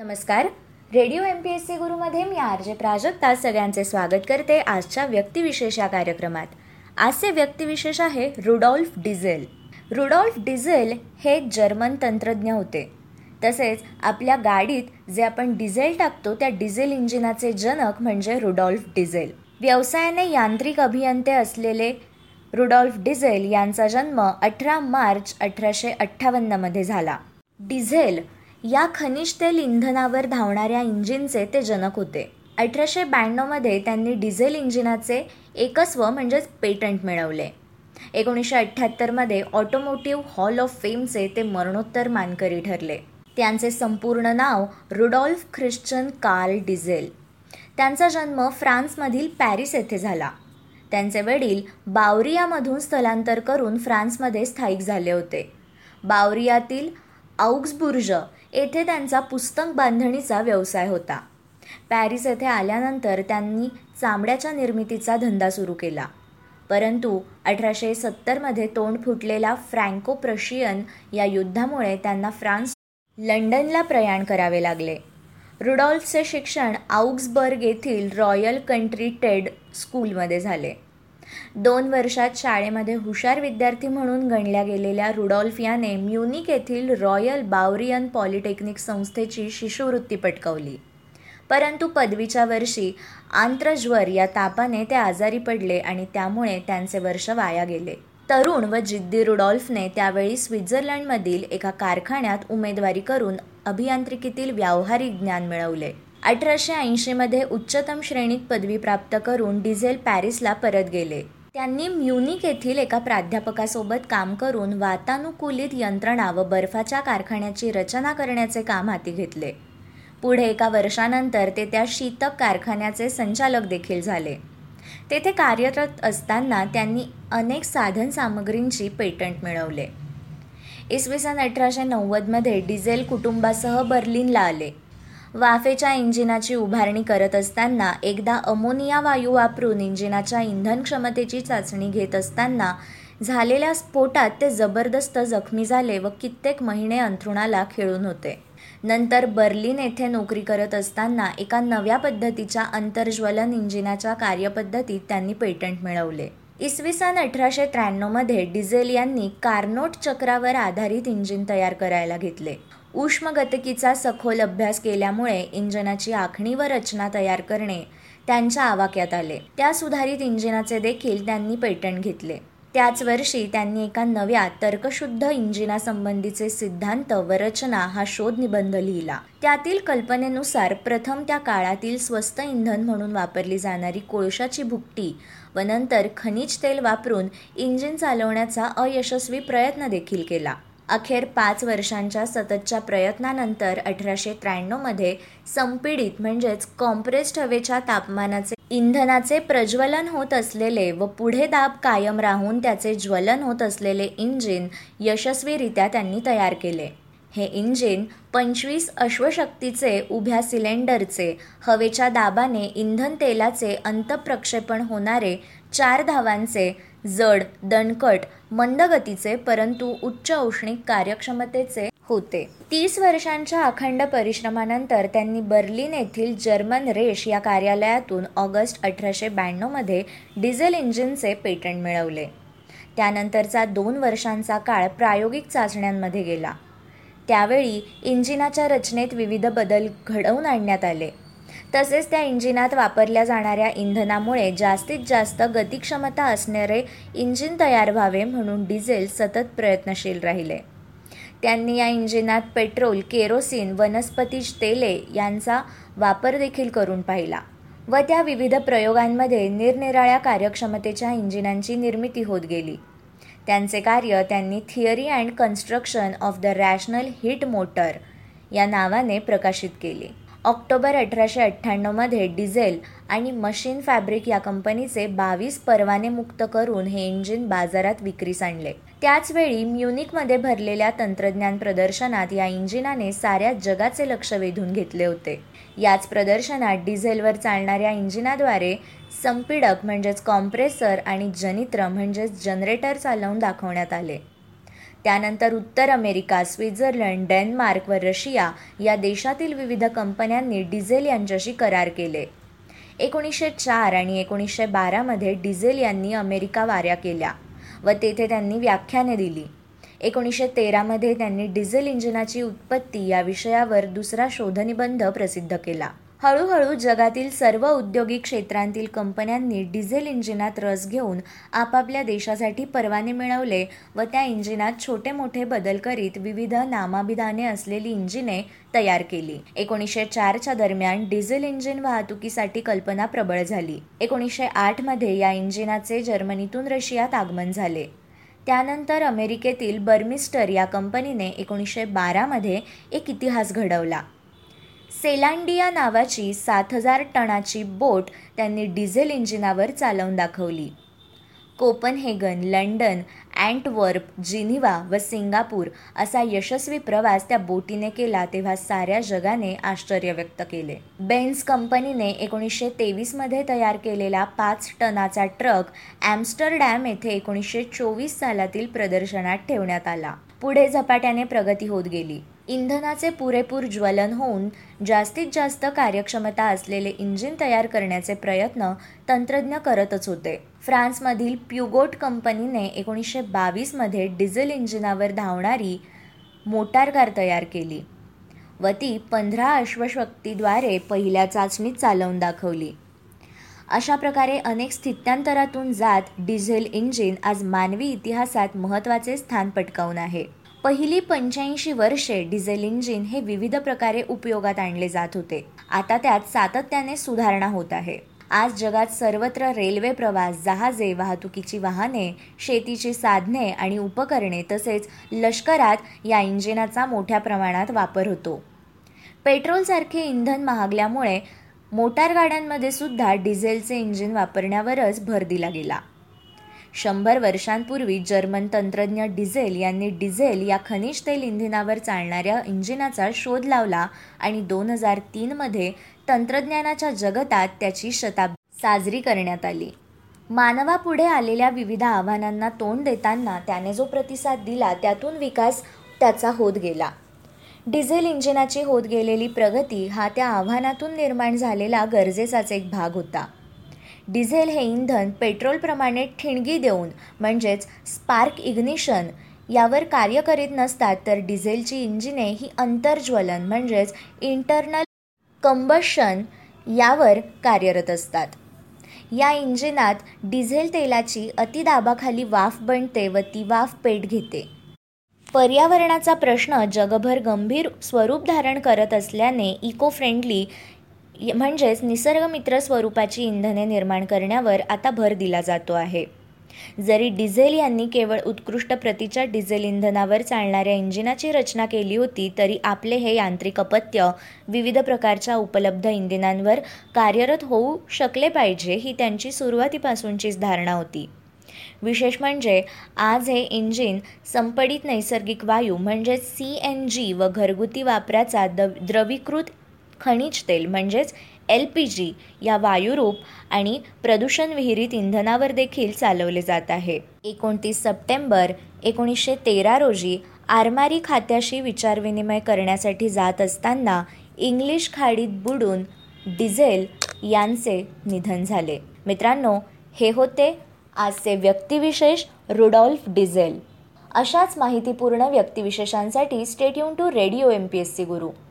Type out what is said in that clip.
नमस्कार. Radio M P S C गुरुमध्ये मी R J Prajakta सगळ्यांचे स्वागत करते आजच्या व्यक्तिविशेष या कार्यक्रमात. आजचे व्यक्तिविशेष आहे रुडॉल्फ डिझेल. रुडॉल्फ डिझेल हे जर्मन तंत्रज्ञ होते. तसेच आपल्या गाडीत जे आपण डिझेल टाकतो त्या डिझेल इंजिनाचे जनक म्हणजे रुडॉल्फ डिझेल. व्यवसायाने यांत्रिक अभियंते असलेले रुडॉल्फ डिझेल यांचा जन्म अठरा मार्च अठराशे अठ्ठावन्नमध्ये झाला. डिझेल या खनिज तेल इंधनावर धावणाऱ्या इंजिनचे ते जनक होते. अठराशे ब्याण्णवमध्ये त्यांनी डिझेल इंजिनाचे एकस्व म्हणजेच पेटंट मिळवले. एकोणीसशे अठ्ठ्याहत्तरमध्ये ऑटोमोटिव्ह हॉल ऑफ फेमचे ते मरणोत्तर मानकरी ठरले. त्यांचे संपूर्ण नाव रुडॉल्फ ख्रिश्चन कार्ल डिझेल. त्यांचा जन्म फ्रान्समधील पॅरिस येथे झाला. त्यांचे वडील बावरियामधून स्थलांतर करून फ्रान्समध्ये स्थायिक झाले होते. बावरियातील औग्सबुर्ज येथे त्यांचा पुस्तक बांधणीचा व्यवसाय होता. पॅरिस येथे आल्यानंतर त्यांनी चामड्याच्या निर्मितीचा धंदा सुरू केला. परंतु अठराशे सत्तरमध्ये तोंड फुटलेला फ्रँको प्रशियन या युद्धामुळे त्यांना फ्रान्स लंडनला प्रयाण करावे लागले. रुडॉल्फचे शिक्षण आउग्सबर्ग येथील रॉयल कंट्री टेड स्कूलमध्ये झाले. दोन वर्षात शाळेमध्ये हुशार विद्यार्थी म्हणून गणल्या गेलेल्या रुडॉल्फ याने म्युनिक येथील रॉयल बावरियन पॉलिटेक्निक संस्थेची शिष्यवृत्ती पटकावली. परंतु पदवीच्या वर्षी आंत्रज्वर या तापाने ते आजारी पडले आणि त्यामुळे त्यांचे वर्ष वाया गेले. तरुण व जिद्दी रुडॉल्फने त्यावेळी स्वित्झर्लंडमधील एका कारखान्यात उमेदवारी करून अभियांत्रिकीतील व्यावहारिक ज्ञान मिळवले. अठराशे ऐंशीमध्ये उच्चतम श्रेणीत पदवी प्राप्त करून डिझेल पॅरिसला परत गेले. त्यांनी म्युनिक येथील एका प्राध्यापकासोबत काम करून वातानुकूलित यंत्रणा व बर्फाच्या कारखान्याची रचना करण्याचे काम हाती घेतले. पुढे एका वर्षानंतर ते त्या शीतक कारखान्याचे संचालक देखील झाले. तेथे कार्यरत असताना त्यांनी अनेक साधन सामग्रींची पेटंट मिळवले. इसवी सन अठराशे नव्वदमध्ये डिझेल कुटुंबासह बर्लिनला आले. वाफेच्या इंजिनाची उभारणी करत असताना एकदा अमोनिया वायू वापरून इंजिनाच्या इंधन क्षमतेची चाचणी घेत असताना झालेल्या स्फोटात ते जबरदस्त जखमी झाले व कित्येक महिने अंथरुणाला खेळून होते. नंतर बर्लिन येथे नोकरी करत असताना एका नव्या पद्धतीच्या अंतर्ज्वलन इंजिनाच्या कार्यपद्धतीत त्यांनी पेटंट मिळवले. इसवी सन अठराशे त्र्याण्णवमध्ये डिझेल यांनी कार्नोट चक्रावर आधारित इंजिन तयार करायला घेतले. उष्मगतकीचा सखोल अभ्यास केल्यामुळे इंजिनाची आखणी व रचना तयार करणे त्यांच्या आवाक्यात आले. त्या सुधारित इंजिनाचे देखील त्यांनी पेटंट घेतले. त्याच वर्षी त्यांनी एका नव्या तर्कशुद्ध इंजिनासंबंधीचे सिद्धांत व रचना हा शोध निबंध लिहिला. त्यातील कल्पनेनुसार प्रथम त्या काळातील स्वस्त इंधन म्हणून वापरली जाणारी कोळशाची भुकटी व नंतर खनिज तेल वापरून इंजिन चालवण्याचा अयशस्वी प्रयत्न देखील केला. अखेर पाच वर्षांच्या सततच्या प्रयत्नानंतर अठराशे त्र्याण्णवमध्ये संपीडित म्हणजेच कॉम्प्रेस्ड हवेच्या तापमानाचे इंधनाचे प्रज्वलन होत असलेले व पुढे दाब कायम राहून त्याचे ज्वलन होत असलेले इंजिन यशस्वीरित्या त्यांनी तयार केले. हे इंजिन पंचवीस अश्वशक्तीचे उभ्या सिलेंडरचे हवेच्या दाबाने इंधन तेलाचे अंतप्रक्षेपण होणारे चार धावांचे जड दणकट मंदगतीचे परंतु उच्च औष्णिक कार्यक्षमतेचे होते. तीस वर्षांच्या अखंड परिश्रमानंतर त्यांनी बर्लिन येथील जर्मन रेश या कार्यालयातून ऑगस्ट अठराशे ब्याण्णवमध्ये डिझेल इंजिनचे पेटंट मिळवले. त्यानंतरचा दोन वर्षांचा काळ प्रायोगिक चाचण्यांमध्ये गेला. त्यावेळी इंजिनाच्या रचनेत विविध बदल घडवून आणण्यात आले. तसेच त्या इंजिनात वापरल्या जाणाऱ्या इंधनामुळे जास्तीत जास्त गतिक्षमता असणारे इंजिन तयार व्हावे म्हणून डिझेल सतत प्रयत्नशील राहिले. त्यांनी या इंजिनात पेट्रोल केरोसिन वनस्पती तेले यांचा वापर देखील करून पाहिला व त्या विविध प्रयोगांमध्ये निरनिराळ्या कार्यक्षमतेच्या इंजिनांची निर्मिती होत गेली. त्यांचे कार्य त्यांनी theory and construction of the rational heat motor या नावाने प्रकाशित केले. ऑक्टोबर अठराशे अठ्ठ्याण्णवमध्ये डिझेल आणि मशीन फॅब्रिक या कंपनीचे बावीस परवाने मुक्त करून हे इंजिन बाजारात विक्रीस आणले. त्याचवेळी म्युनिकमध्ये भरलेल्या तंत्रज्ञान प्रदर्शनात या इंजिनाने साऱ्या जगाचे लक्ष वेधून घेतले होते. याच प्रदर्शनात डिझेलवर चालणाऱ्या इंजिनाद्वारे संपीडक म्हणजेच कॉम्प्रेसर आणि जनित्र म्हणजेच जनरेटर चालवून दाखवण्यात आले. त्यानंतर उत्तर अमेरिका स्वित्झर्लंड डेन्मार्क व रशिया या देशातील विविध कंपन्यांनी डिझेल यांच्याशी करार केले. एकोणीसशे चार आणि एकोणीसशे बारामध्ये डिझेल यांनी अमेरिका वाऱ्या केल्या. व तेथे त्यांनी व्याख्याने दिली. एकोणीसशे तेरामध्ये त्यांनी डिझेल इंजिनाची उत्पत्ती या विषयावर दुसरा शोधनिबंध प्रसिद्ध केला. हळूहळू जगातील सर्व औद्योगिक क्षेत्रांतील कंपन्यांनी डिझेल इंजिनात रस घेऊन आपापल्या देशासाठी परवाने मिळवले व त्या इंजिनात छोटे मोठे बदल करीत विविध नामाभिधाने असलेली इंजिने तयार केली. एकोणीसशे चारच्या दरम्यान डिझेल इंजिन वाहतुकीसाठी कल्पना प्रबळ झाली. एकोणीसशे आठमध्ये या इंजिनाचे जर्मनीतून रशियात आगमन झाले. त्यानंतर अमेरिकेतील बर्मिस्टर या कंपनीने एकोणीसशे बारामध्ये एक इतिहास घडवला. सेलांडिया नावाची सात हजार टनाची बोट त्यांनी डिझेल इंजिनावर चालवून दाखवली. कोपनहेगन लंडन अँटवर्प जिनिवा व सिंगापूर असा यशस्वी प्रवास त्या बोटीने केला तेव्हा साऱ्या जगाने आश्चर्य व्यक्त केले. बेन्स कंपनीने एकोणीसशे तेवीसमध्ये तयार केलेला पाच टनाचा ट्रक ॲम्स्टरडॅम येथे एकोणीसशे चोवीस सालातील प्रदर्शनात ठेवण्यात आला. पुढे झपाट्याने प्रगती होत गेली. इंधनाचे पुरेपूर ज्वलन होऊन जास्तीत जास्त कार्यक्षमता असलेले इंजिन तयार करण्याचे प्रयत्न तंत्रज्ञ करतच होते. फ्रान्समधील प्युगोट कंपनीने एकोणीसशे बावीसमध्ये डिझेल इंजिनावर धावणारी मोटार कार तयार केली. व ती पंधरा अश्वशक्तीद्वारे पहिल्या चाचणीत चालवून दाखवली. अशा प्रकारे अनेक स्थित्यांतरातून जात डिझेल इंजिन आज मानवी इतिहासात महत्त्वाचे स्थान पटकावून आहे. पहिली पंच्याऐंशी वर्षे डिझेल इंजिन हे विविध प्रकारे उपयोगात आणले जात होते. आता त्यात सातत्याने सुधारणा होत आहे. आज जगात सर्वत्र रेल्वे प्रवास जहाजे वाहतुकीची वाहने शेतीची साधने आणि उपकरणे तसेच लष्करात या इंजिनाचा मोठ्या प्रमाणात वापर होतो. पेट्रोलसारखे इंधन महागल्यामुळे मोटार गाड्यांमध्ये सुद्धा डिझेलचे इंजिन वापरण्यावरच भर दिला गेला. शंभर वर्षांपूर्वी जर्मन तंत्रज्ञ डिझेल यांनी डिझेल या खनिज तेल इंधनावर चालणाऱ्या इंजिनाचा शोध लावला आणि दोन हजार तीनमध्ये तंत्रज्ञानाच्या जगतात त्याची शताब्दी साजरी करण्यात आली. मानवापुढे आलेल्या विविध आव्हानांना तोंड देताना त्याने जो प्रतिसाद दिला त्यातून विकास त्याचा होत गेला. डिझेल इंजिनाची होत गेलेली प्रगती हा त्या आव्हानातून निर्माण झालेला गरजेचाच एक भाग होता. डिझेल हे इंधन पेट्रोलप्रमाणे ठिणगी देऊन म्हणजेच स्पार्क इग्निशन यावर कार्य करीत नसतात तर डिझेलची इंजिने ही अंतर्ज्वलन म्हणजेच इंटरनल कंबशन यावर कार्यरत असतात. या इंजिनात डिझेल तेलाची अतिदाबाखाली वाफ बनते व ती वाफ पेट घेते. पर्यावरणाचा प्रश्न जगभर गंभीर स्वरूप धारण करत असल्याने इको फ्रेंडली म्हणजेच निसर्गमित्र स्वरूपाची इंधने निर्माण करण्यावर आता भर दिला जातो आहे. जरी डिझेल यांनी केवळ उत्कृष्ट प्रतीच्या डिझेल इंधनावर चालणाऱ्या इंजिनाची रचना केली होती तरी आपले हे यांत्रिक अपत्य विविध प्रकारच्या उपलब्ध इंधनांवर कार्यरत होऊ शकले पाहिजे ही त्यांची सुरुवातीपासूनचीच धारणा होती. विशेष म्हणजे आज हे इंजिन संपडित नैसर्गिक वायू म्हणजेच सी एन जी व घरगुती वापराचा द द्रवीकृत खनिज तेल म्हणजेच एल पी जी या वायुरूप आणि प्रदूषण विहिरीत इंधनावर देखील चालवले जात आहे. एकोणतीस सप्टेंबर एकोणीसशे तेरा रोजी आरमारी खात्याशी विचारविनिमय करण्यासाठी जात असताना इंग्लिश खाडीत बुडून डिझेल यांचे निधन झाले. मित्रांनो हे होते आजचे व्यक्तिविशेष रुडॉल्फ डिझेल. अशाच माहितीपूर्ण व्यक्तिविशेषांसाठी stay tuned to radio M P S C Guru.